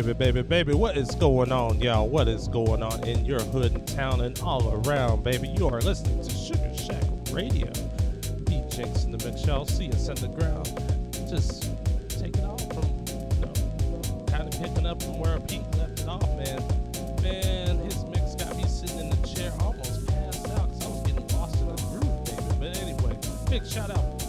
Baby, baby, baby. What is going on, y'all? What is going on in your hood and town and all around, baby? You are listening to Sugar Shack Radio. B Jinx in the mix, y'all. CS Underground. Just taking off from, you know, kind of picking up from where Pete left it off, man. Man, his mix got me sitting in the chair, almost passed out because I was getting lost in the groove, baby. But anyway, big shout out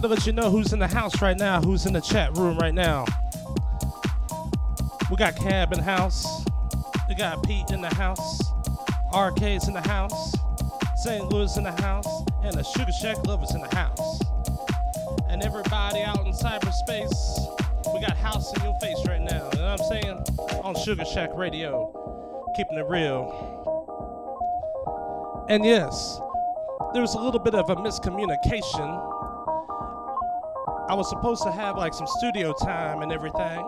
gonna let you know who's in the house right now, who's in the chat room right now. We got Cab in the house. We got Pete in the house. Arcades in the house. St. Louis in the house. And the Sugar Shack lovers in the house. And everybody out in cyberspace. We got house in your face right now. You know what I'm saying? On Sugar Shack Radio. Keeping it real. And yes, there was a little bit of a miscommunication. I was supposed to have like some studio time and everything.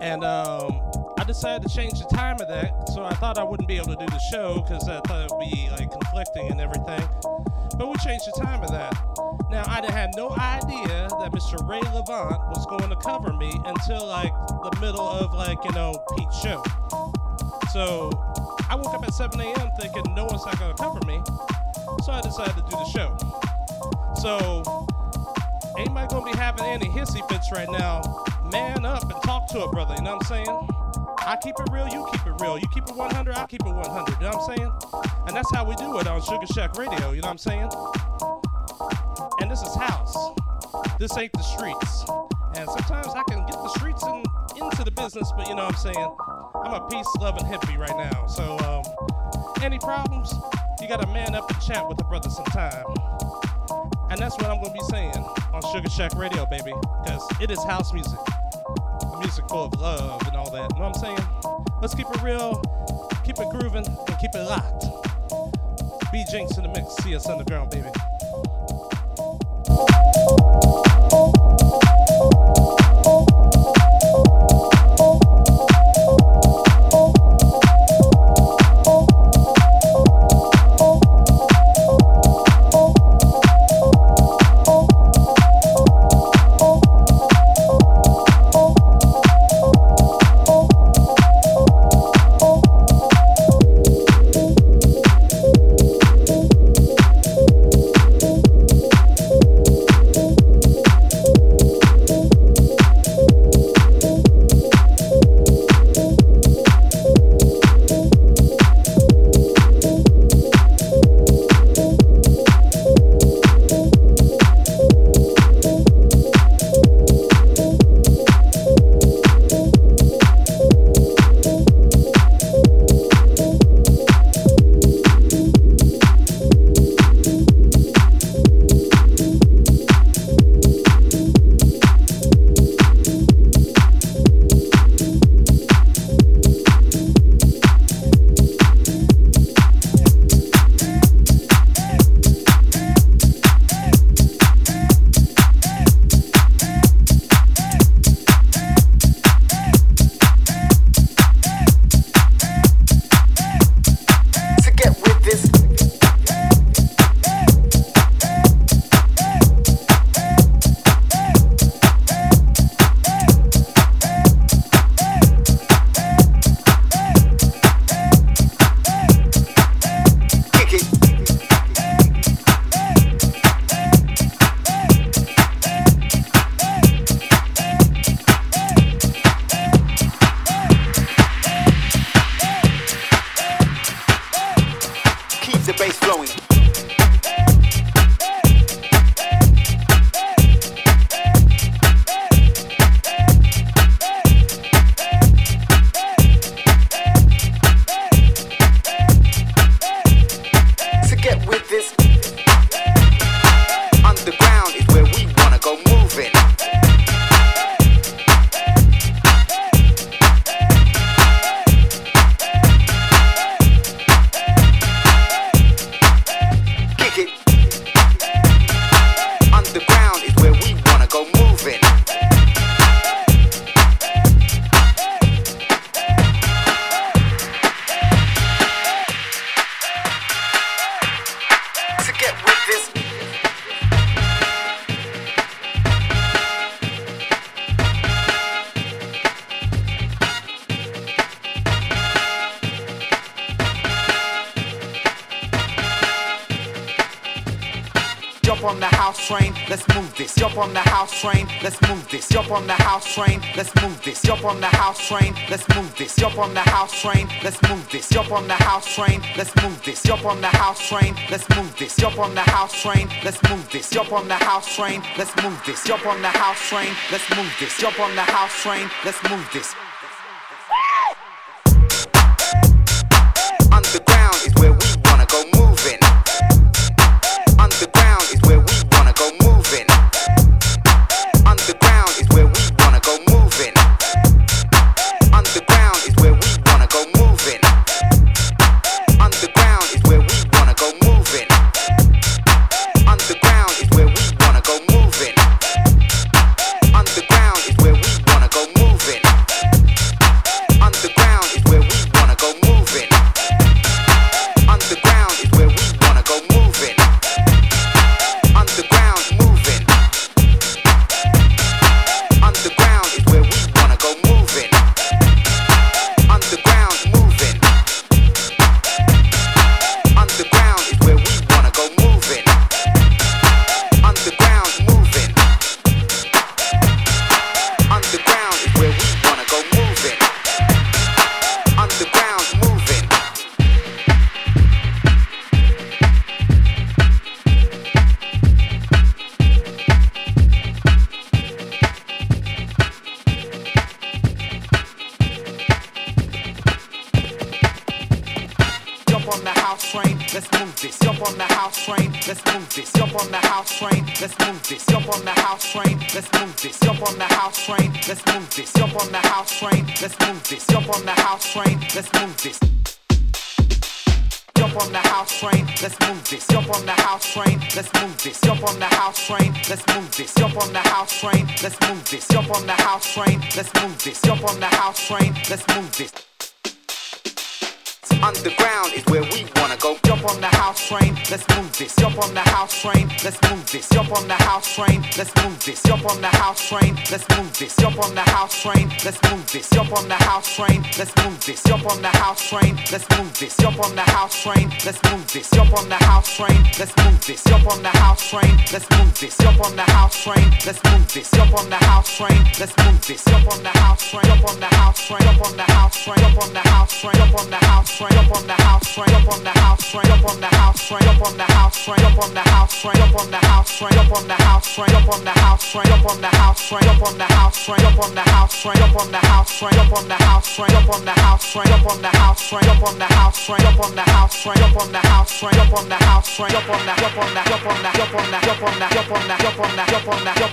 And um, I decided to change the time of that, so I thought I wouldn't be able to do the show because I thought it would be like conflicting and everything. But we changed the time of that. Now I had no idea that Mr. Ray Levant was going to cover me until like the middle of like you know Pete's show. So I woke up at 7 a.m. thinking no one's not going to cover me. So I decided to do the show. So, anybody going to be having any hissy fits right now, man up and talk to a brother. You know what I'm saying? I keep it real, you keep it real. You keep it 100, I'll keep it 100. You know what I'm saying? And that's how we do it on Sugar Shack Radio. You know what I'm saying? And this is house. This ain't the streets. And sometimes I can get the streets and into the business, but you know what I'm saying? I'm a peace loving hippie right now. So, um, any problems, you got to man up and chat with a brother sometime. And that's what I'm going to be saying on Sugar Shack Radio, baby, because it is house music. Music full of love and all that. You know what I'm saying? Let's keep it real, keep it grooving, and keep it locked. B Jinx in the mix. CS Underground, baby. Jump on the house train, let's move this. Jump on the house train, let's move this. Jump on the house train, let's move this. Jump on the house train, let's move this. Jump on the house train, let's move this.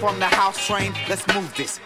from the house train, let's move this.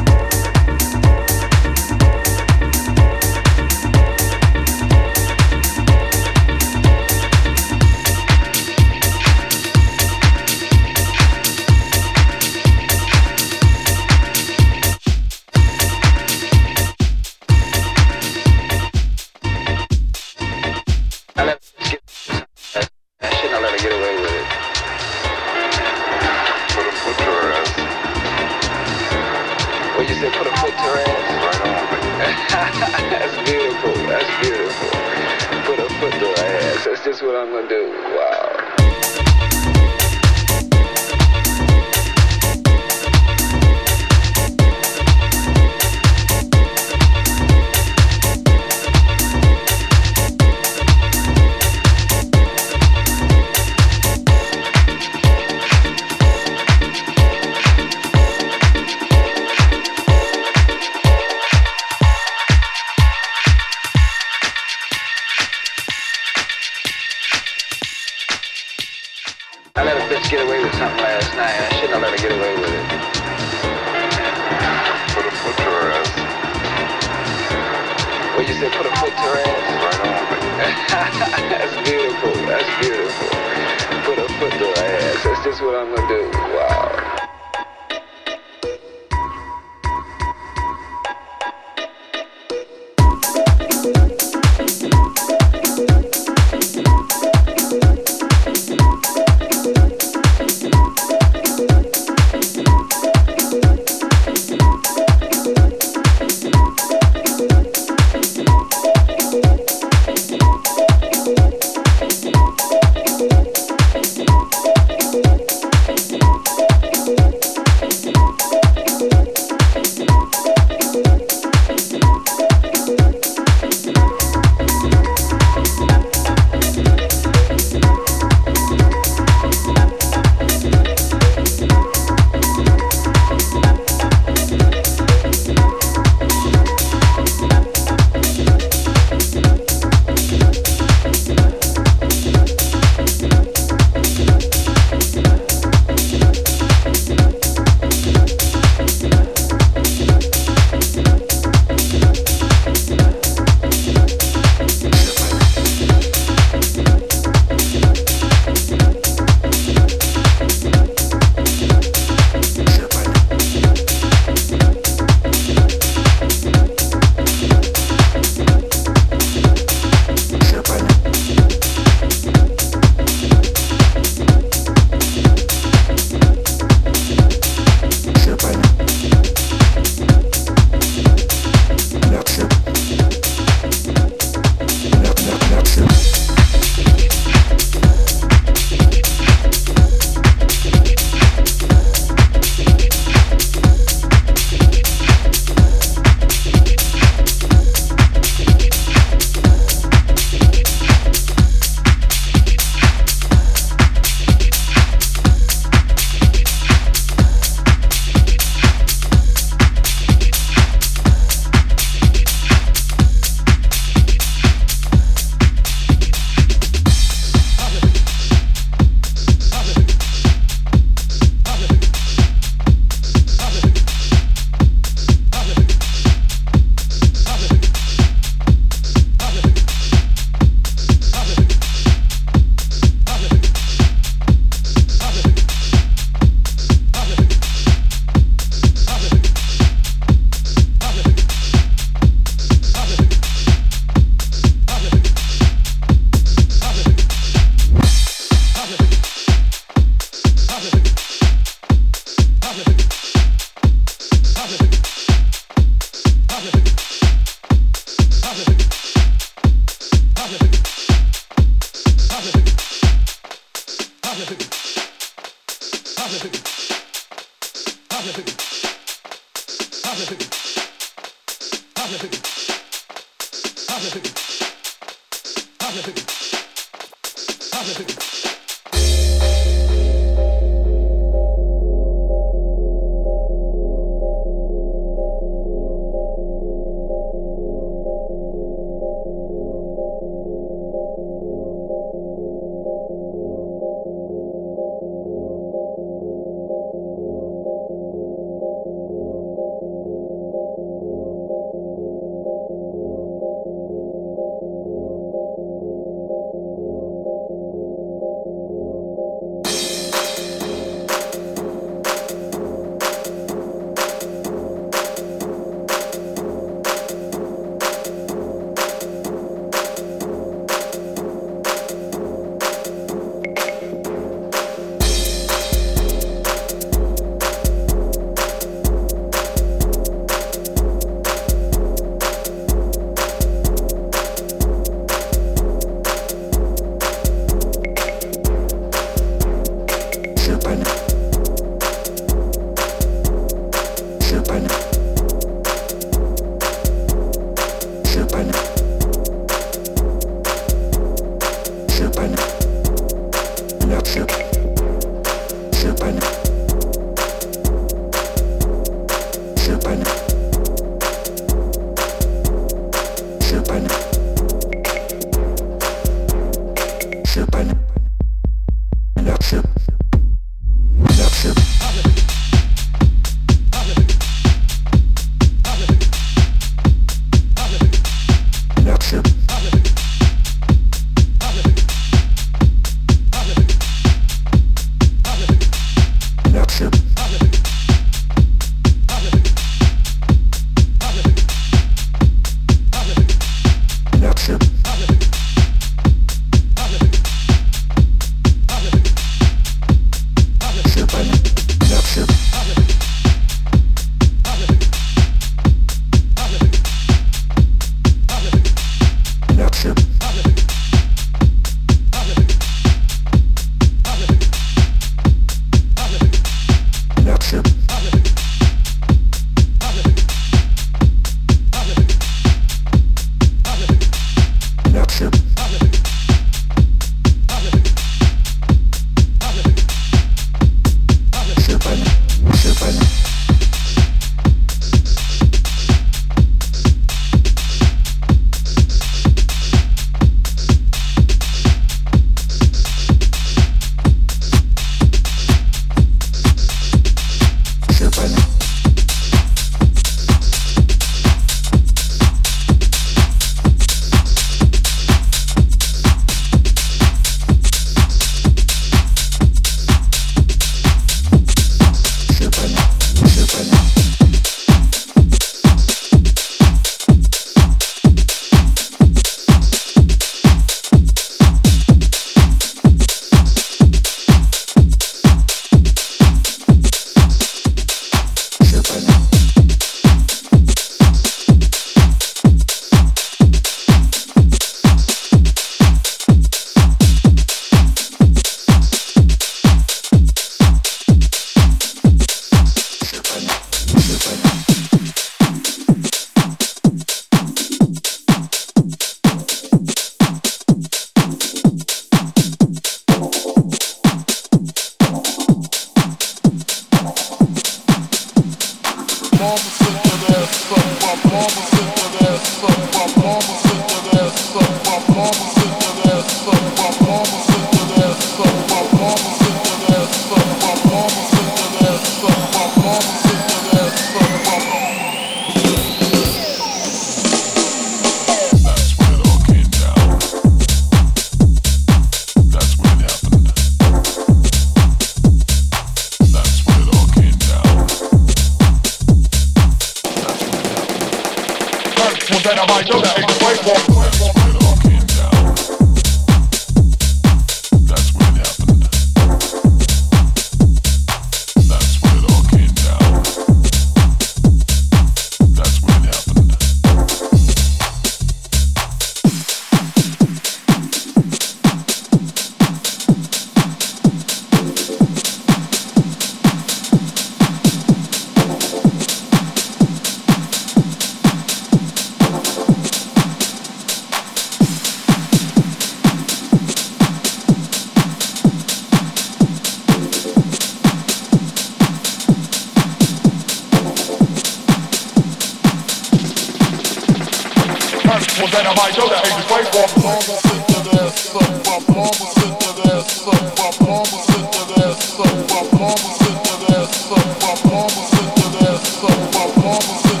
Well then I might know that ain't the great one. Mama sit that ass up, my mama sit that ass up, my mama sit that ass up, my mama sit that ass up, my mama sit that ass up,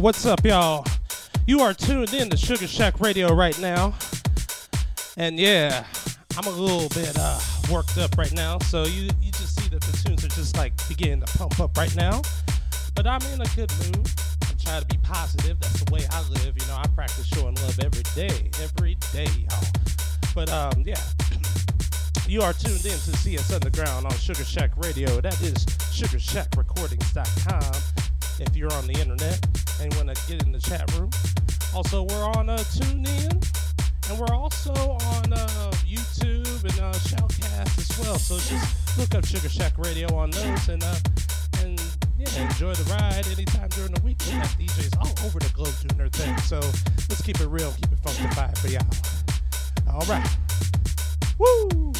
What's up, y'all? You are tuned in to Sugar Shack Radio right now. And yeah, I'm a little bit uh, worked up right now. So you, you just see that the tunes are just like beginning to pump up right now. But I'm in a good mood. I'm trying to be positive. That's the way I live. You know, I practice showing love every day. Every day, y'all. But um, yeah. You are tuned in to CS Underground on Sugar Shack Radio. That is sugarshackrecordings.com if you're on the internet and want to get in the chat room. Also, we're on uh, TuneIn and we're also on uh, YouTube and uh, Shoutcast as well. So just look up Sugar Shack Radio on those and uh, and yeah, enjoy the ride anytime during the week. We have DJs all over the globe doing their thing. So let's keep it real, keep it funky funkified for y'all. All right. Woo!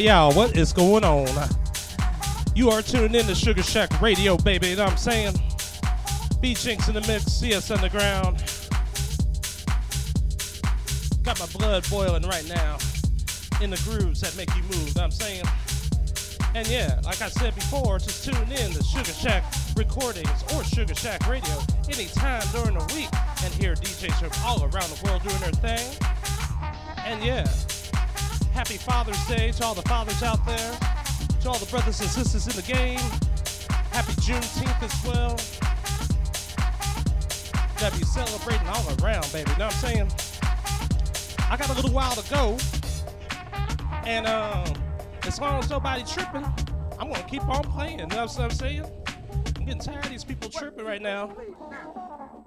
Y'all, what is going on? You are tuned in to Sugar Shack Radio, baby. You know what I'm saying? B Jinx in the mix, CS Underground. Got my blood boiling right now in the grooves that make you move, you know I'm saying? And yeah, like I said before, just tune in to Sugar Shack Recordings or Sugar Shack Radio anytime during the week and hear DJs from all around the world doing their thing. And yeah, happy Father's Day to all the fathers out there, to all the brothers and sisters in the game. Happy Juneteenth as well. Gotta be celebrating all around, baby. You Know what I'm saying? I got a little while to go. And um, as long as nobody tripping, I'm gonna keep on playing. You know what I'm saying? I'm getting tired of these people tripping right now.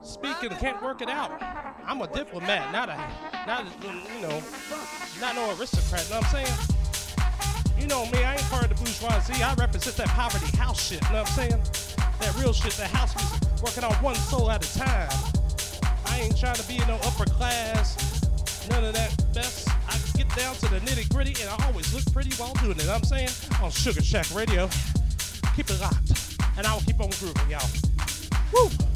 Speaking, can't work it out. I'm a diplomat, not a, not a, you know, not no aristocrat. You know what I'm saying? You know me, I ain't part of the bourgeoisie. I represent that poverty house shit. You know what I'm saying? That real shit, that house music, working on one soul at a time. I ain't trying to be in no upper class, none of that mess. I get down to the nitty gritty, and I always look pretty while doing it. You know what I'm saying? On Sugar Shack Radio. Keep it locked, and I will keep on grooving, y'all. Woo!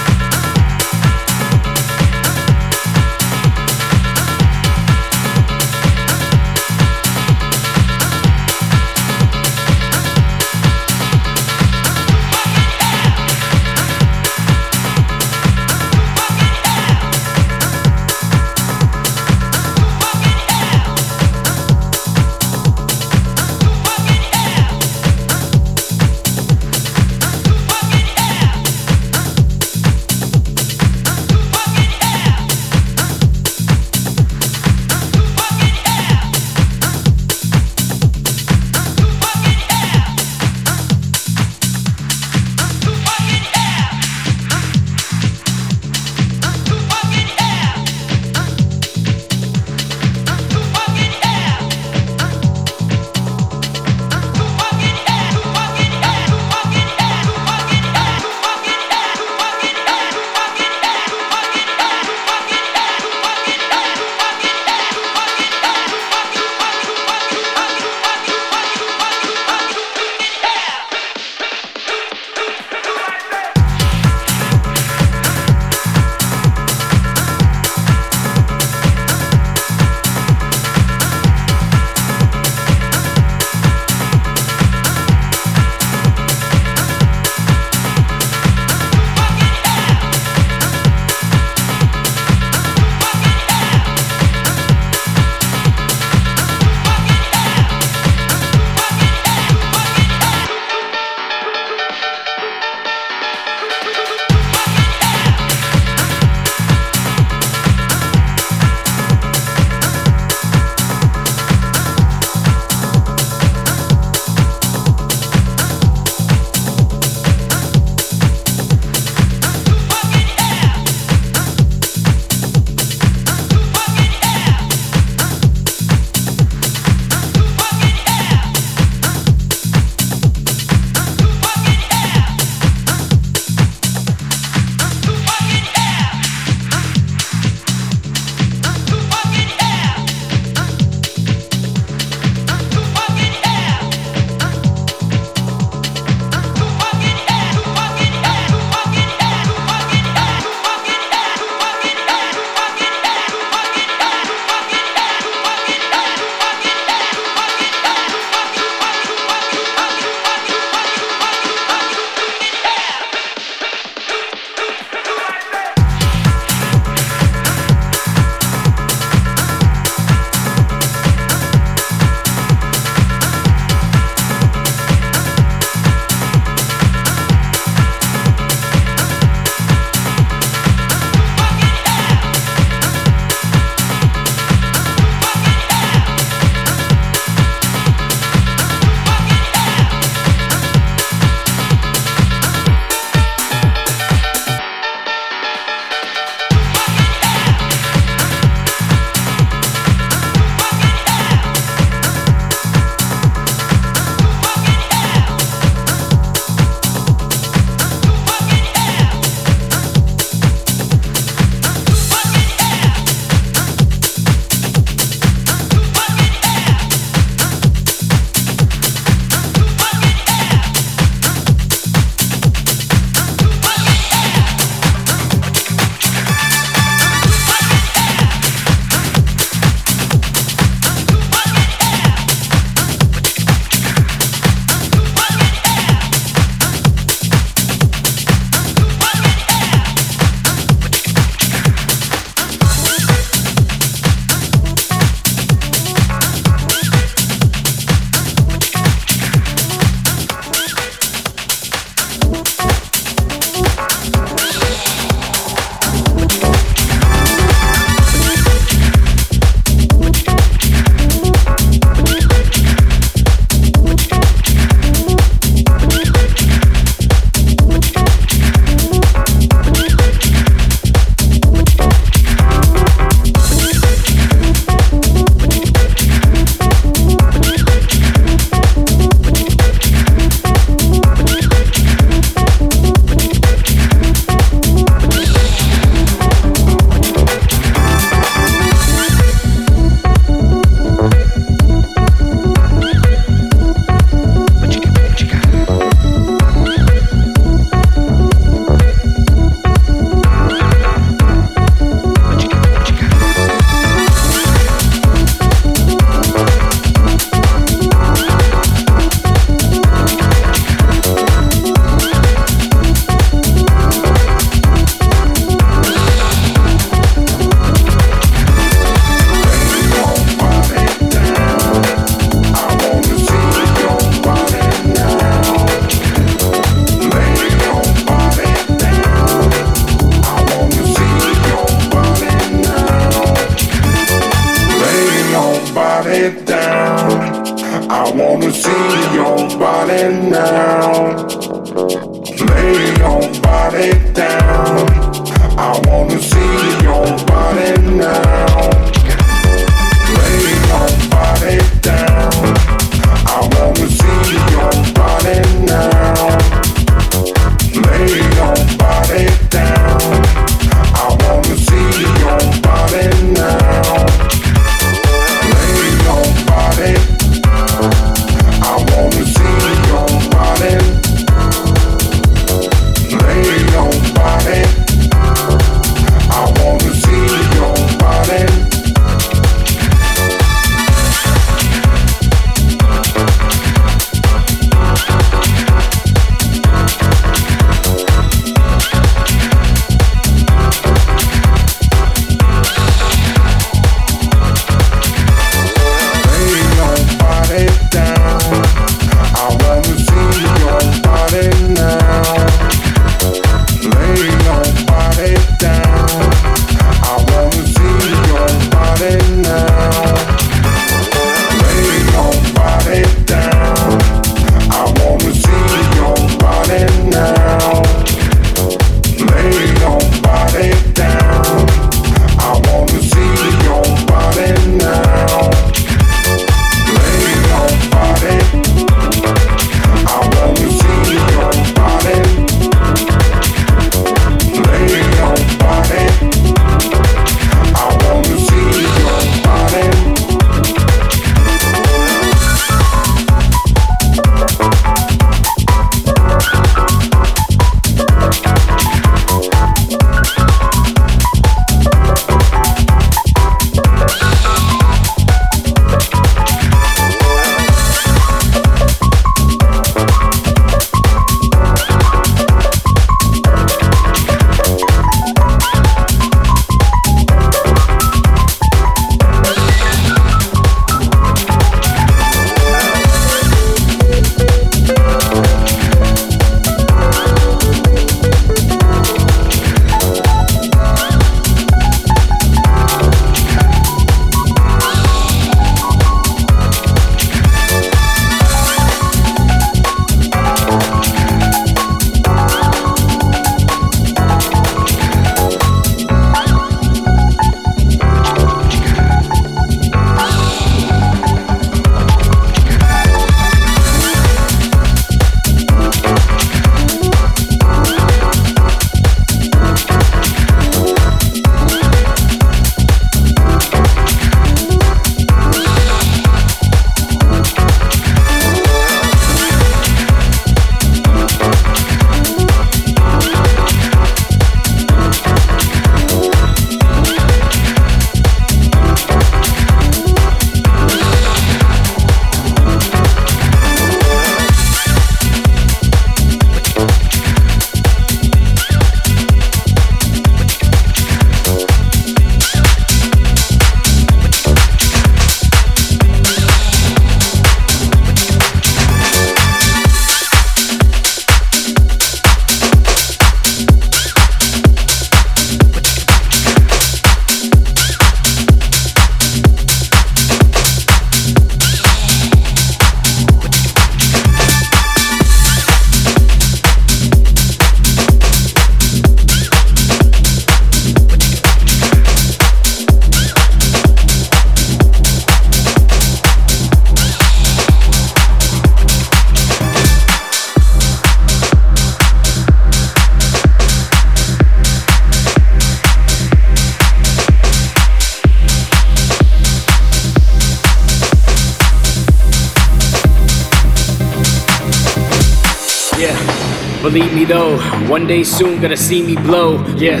One day soon, gonna see me blow, yeah.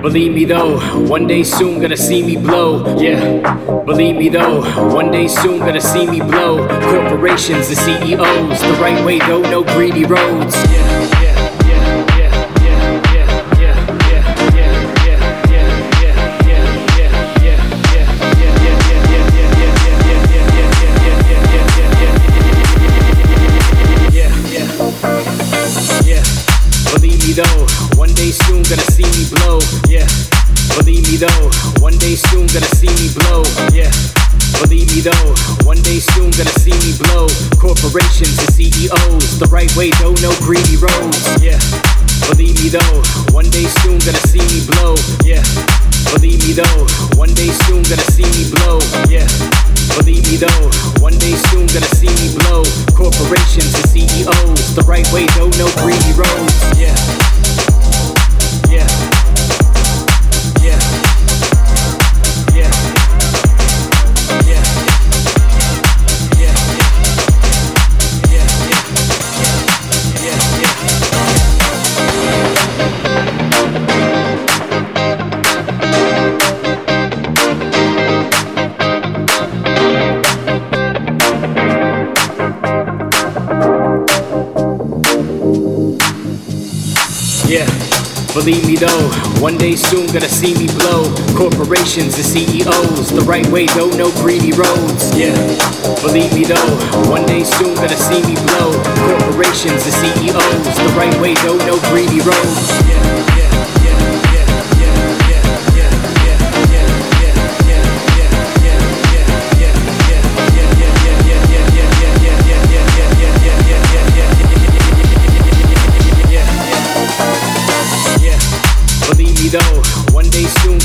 Believe me though, one day soon, gonna see me blow, yeah. Believe me though, one day soon, gonna see me blow. Corporations the CEOs, the right way though, no greedy roads, yeah. The right way though, no greedy roads. Yeah. Believe me though, one day soon gonna see me blow. Yeah. Believe me though, one day soon gonna see me blow. Yeah. Believe me though, one day soon gonna see me blow. Corporations and CEOs, the right way though, no greedy roads. Yeah. Yeah. Believe me though, one day soon gonna see me blow. Corporations and CEOs, the right way though, no greedy roads. Yeah. Believe me though, one day soon gonna see me blow. Corporations and CEOs, the right way though, no greedy roads. Yeah.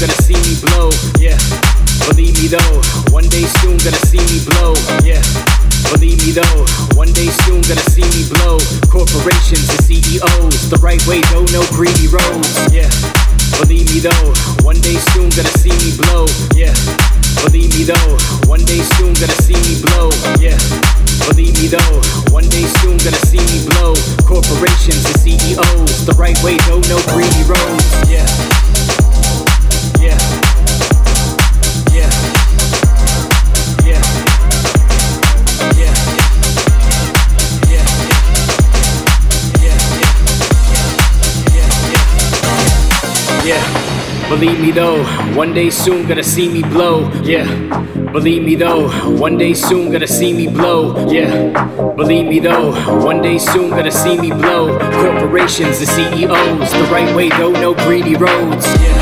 Gonna see me blow. Yeah. Believe me though, one day soon gonna see me blow. Yeah. Believe me though, one day soon gonna see me blow. Corporations and CEOs, the right way though, no greedy roads. Yeah. Believe me though, one day soon gonna see me blow. Yeah. Believe me though, one day soon gonna see me blow. Yeah. Believe me though, one day soon gonna see me blow. Corporations and CEOs, the right way though, no greedy roads. Yeah. Believe me though, one day soon gonna see me blow. Yeah. Believe me though, one day soon gonna see me blow. Yeah. Believe me though, one day soon gonna see me blow. Corporations and CEOs, the right way though, no greedy roads. Yeah.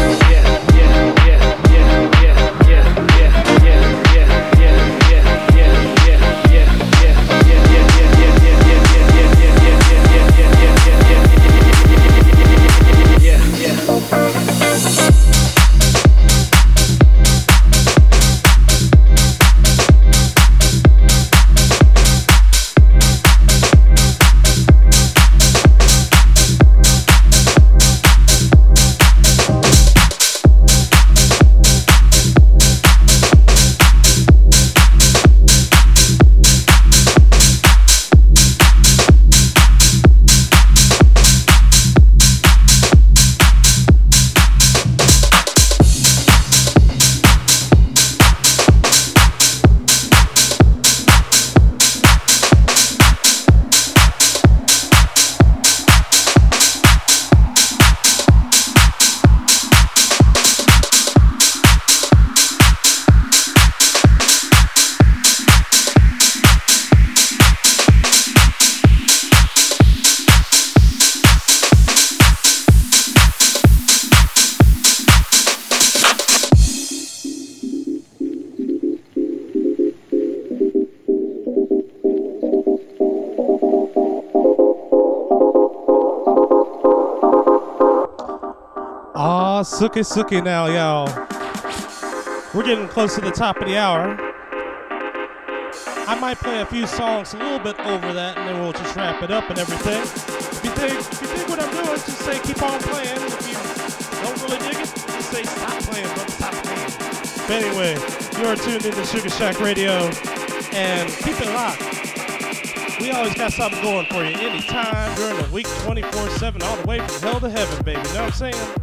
Sookie sookie now, y'all. We're getting close to the top of the hour. I might play a few songs a little bit over that, and then we'll just wrap it up and everything. If you dig, if you dig what I'm doing, just say keep on playing. If you don't really dig it, just say stop playing, brother, stop playing. But anyway, you are tuned into Sugar Shack Radio, and keep it locked. We always got something going for you anytime during the week, 24-7, all the way from hell to heaven, baby. You Know what I'm saying?